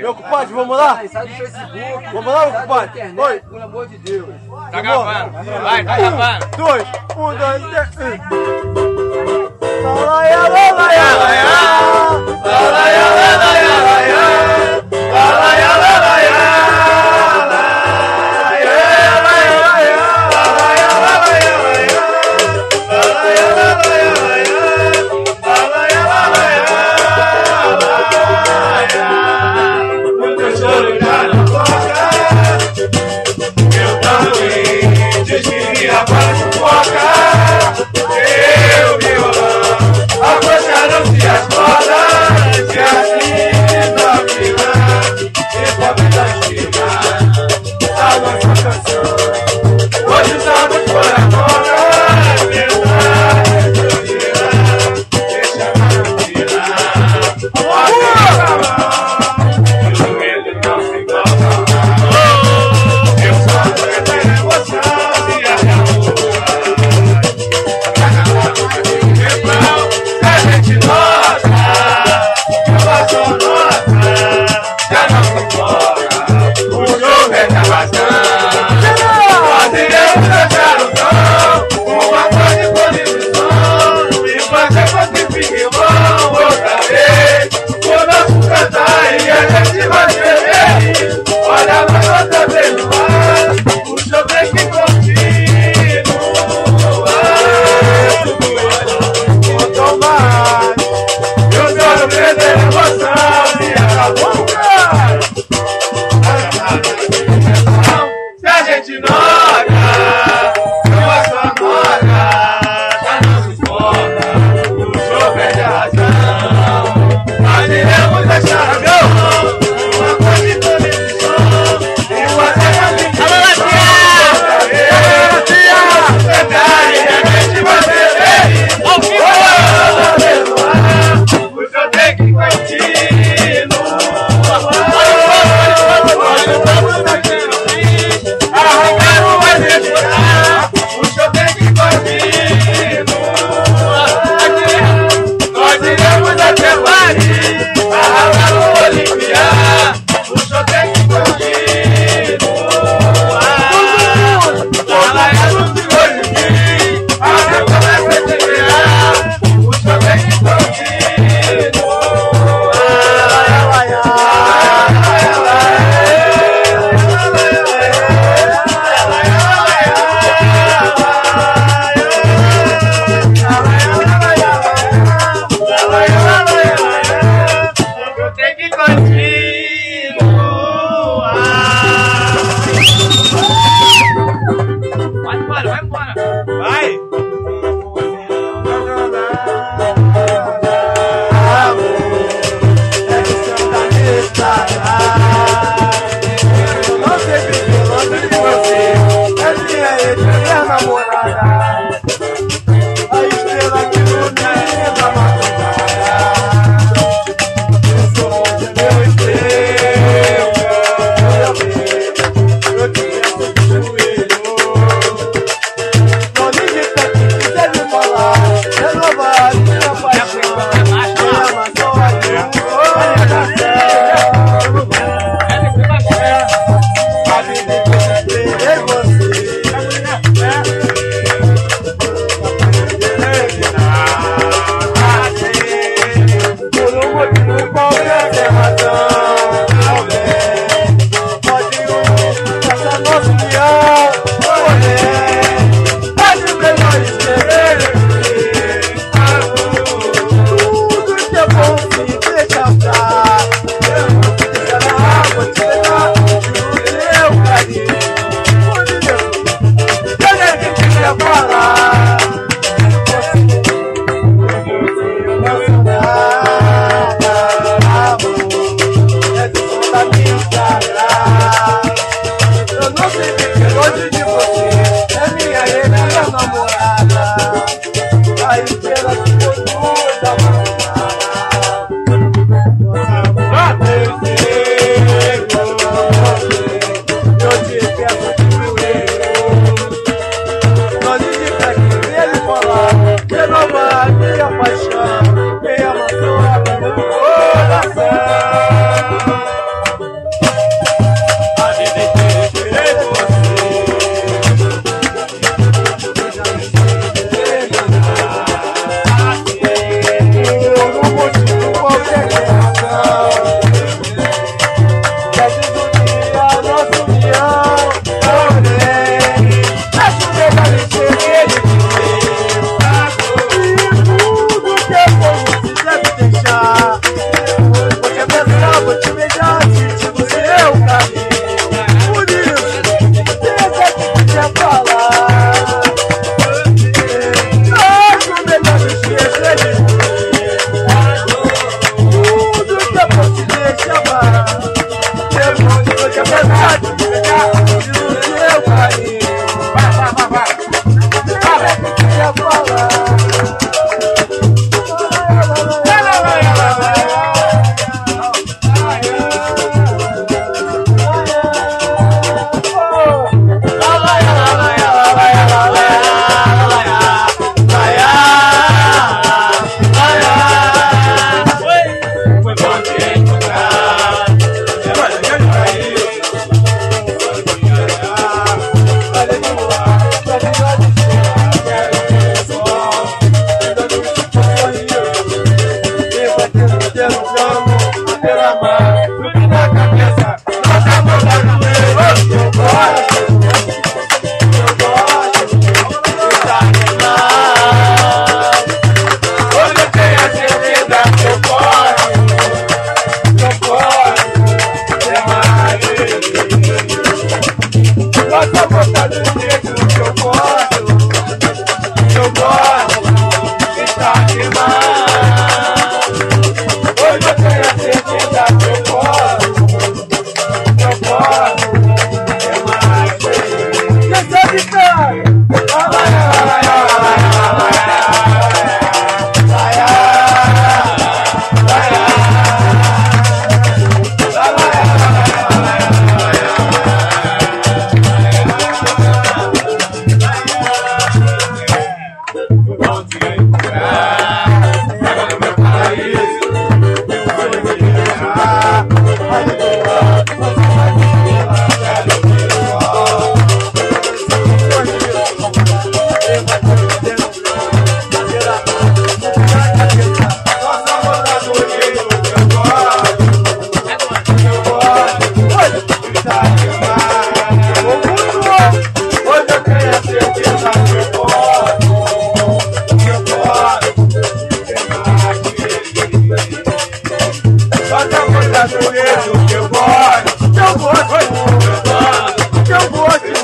Meu compadre, vamos lá? Vamos lá, meu compadre? Oi. Pelo amor de Deus. Tá gravando. Vai, tá gravando. Dois, um, dois, três. Lalaia, lalaia, lalaia. Lalaia, lalaia.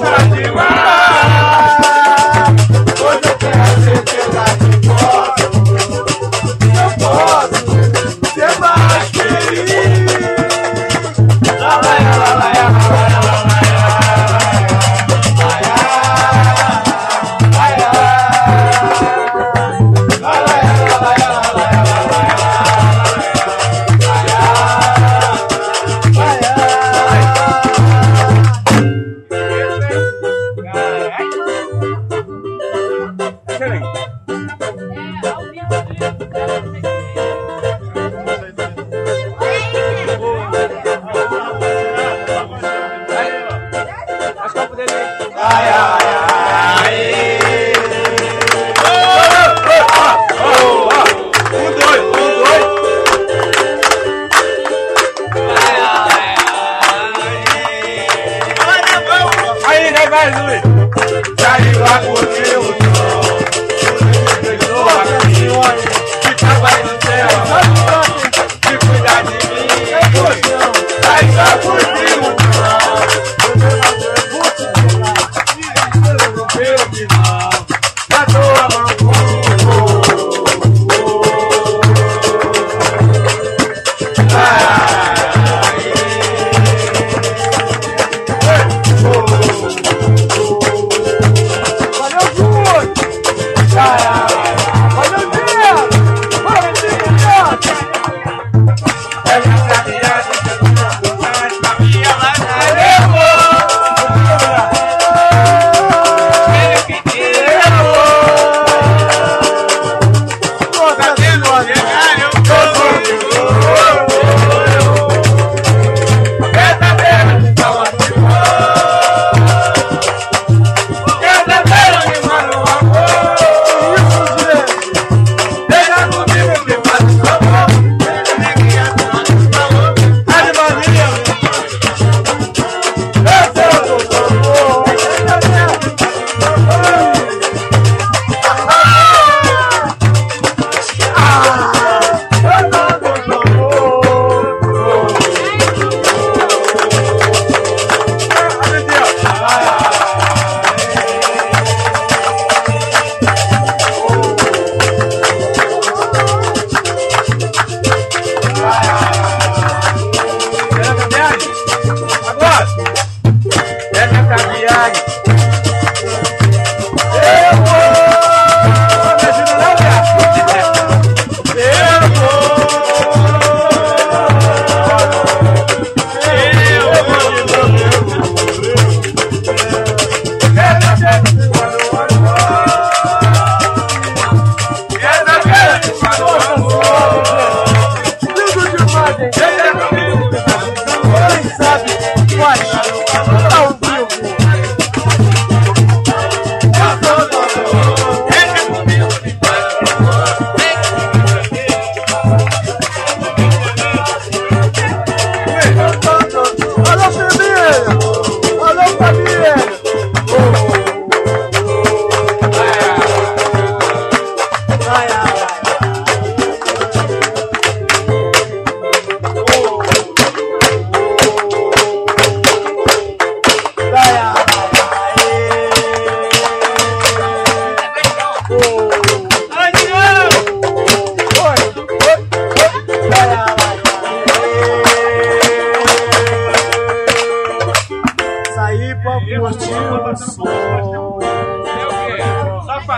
That's what I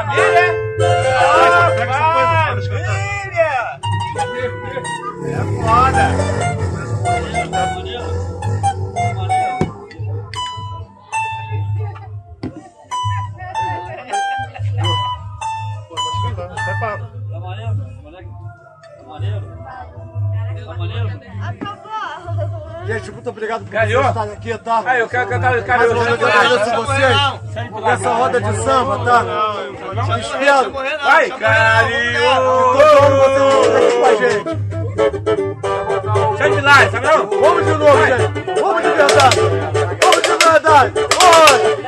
família? Ah, família! É foda! Gente, muito obrigado por vocês estarem aqui, tá? Aí, eu quero cantar o Mais uma vez eu agradeço vocês por essa roda de samba, tá? Espero Vai, carinho! todo vocês aqui com a gente. Sai de lá, sabe não? Vamos de novo, gente. Vamos de verdade. Vamos de verdade. Oi.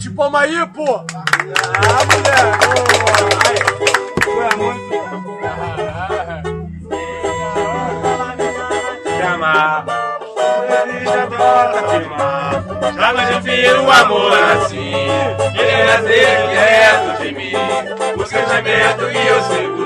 forte, palma aí, pô! Ah, moleque! Foi muito... Se amar, ele adora queimar. Jamais eu vi o amor é assim. Ele é direto é de mim. O sentimento e eu seguro.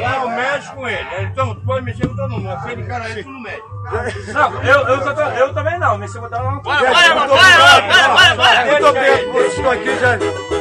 Vai, o médico com ele. Então, tu pode mexer com todo mundo. Aquele cara aí, tu não mexe. Não, eu, eu, eu também não, mas se eu botar uma. Vai, vai, vai, vai, vai, vai, vai. Eu tô bem, por isso aqui já.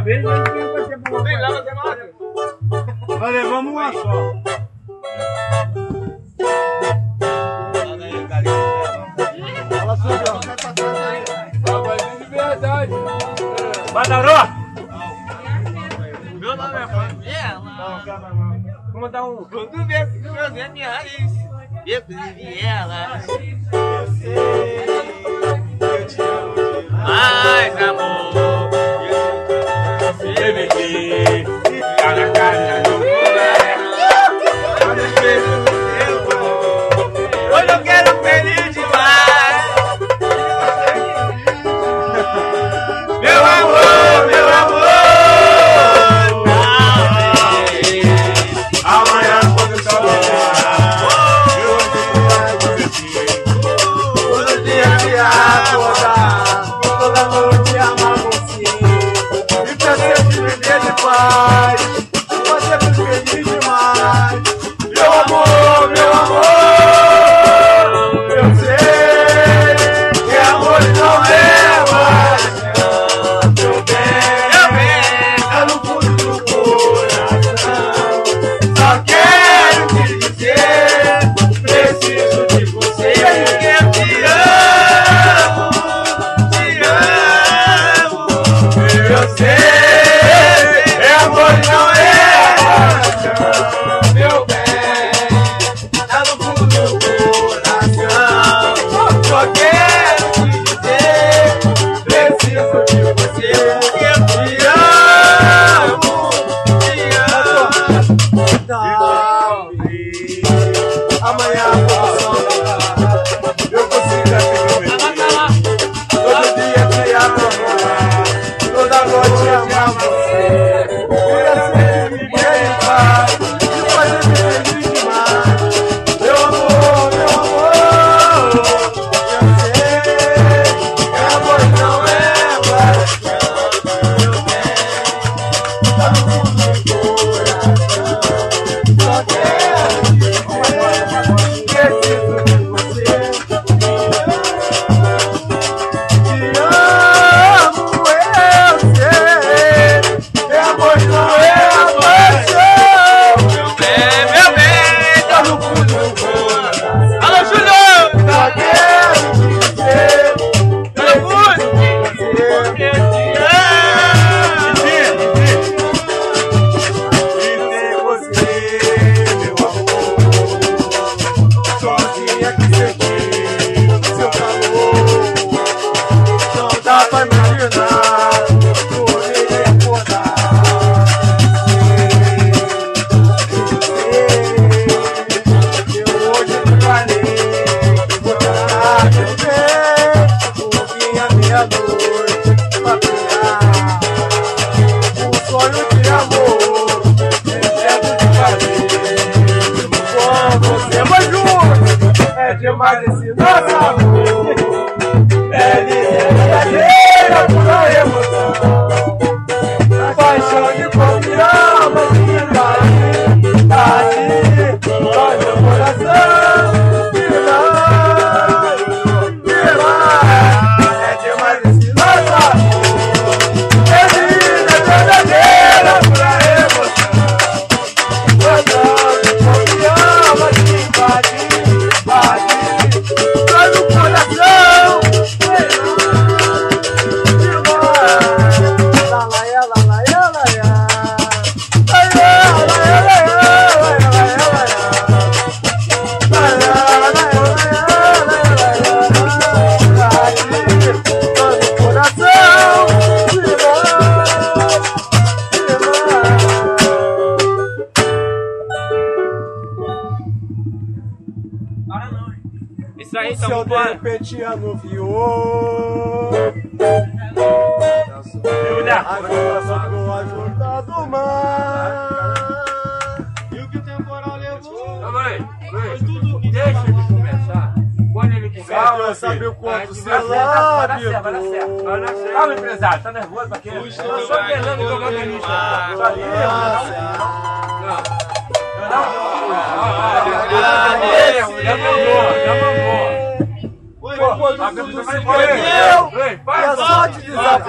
uma vez, mas ser boa. Tem lá, tem lá. Nós levamos uma só. Fala, Sujão. De verdade. Badaró! Meu nome é Fábio. Não, calma, um. Quando vê, quando vê minha raiz. Beco de viela.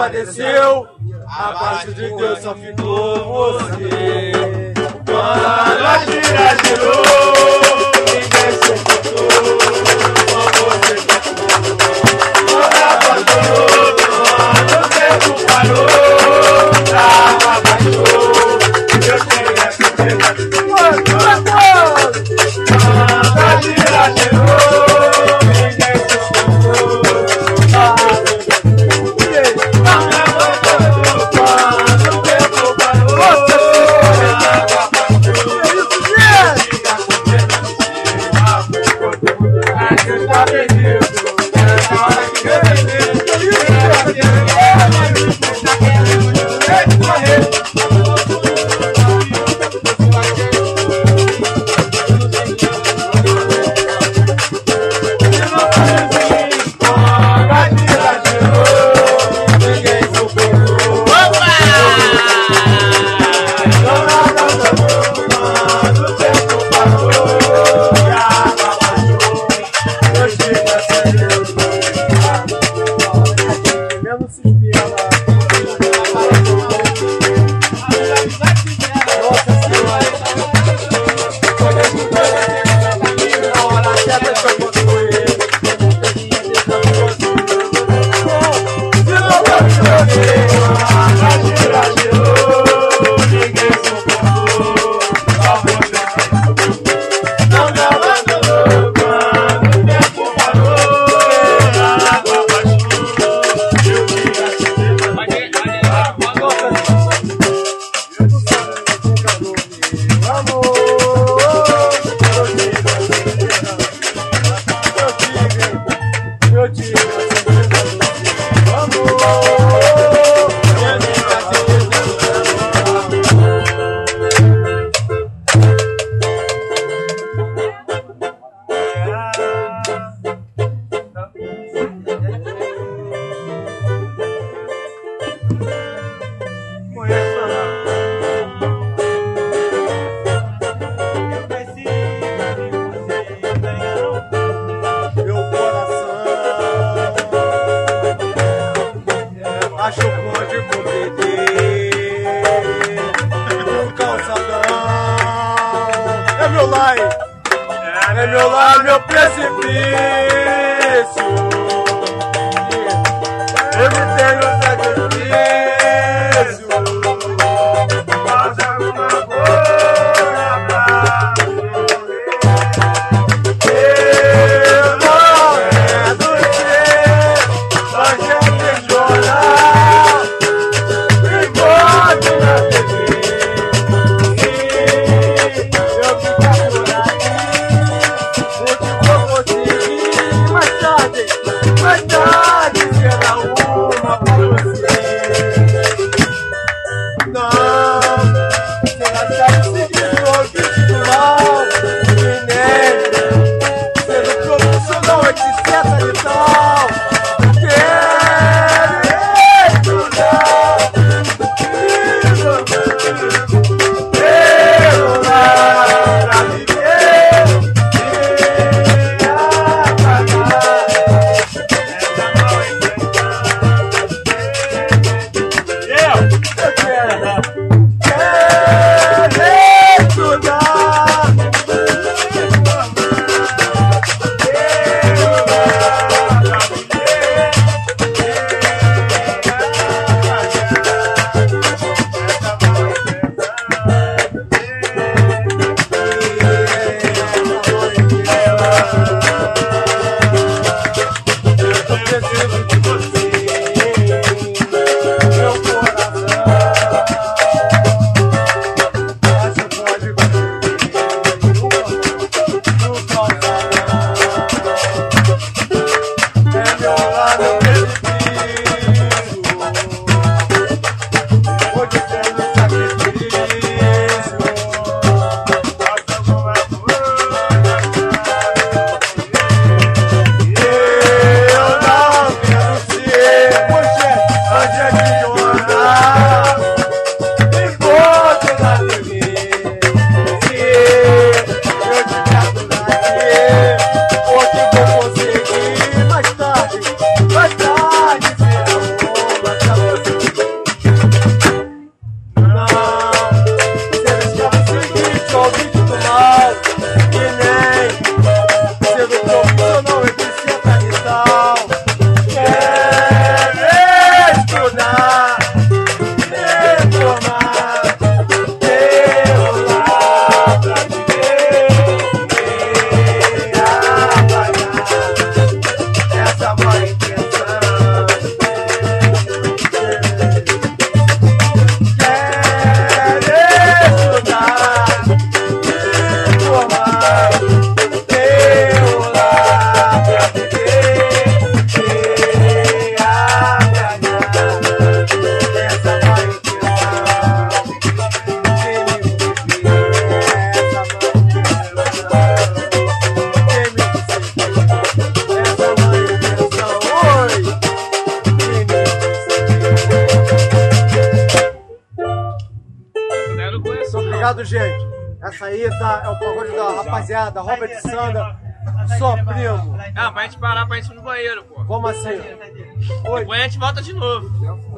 padeceu, a parte de Deus só ficou. Rapaziada, Robert Sanda, só primo. Ah, pra gente parar pra gente ir no banheiro, pô. Como assim? Oi, Depois a gente volta de novo.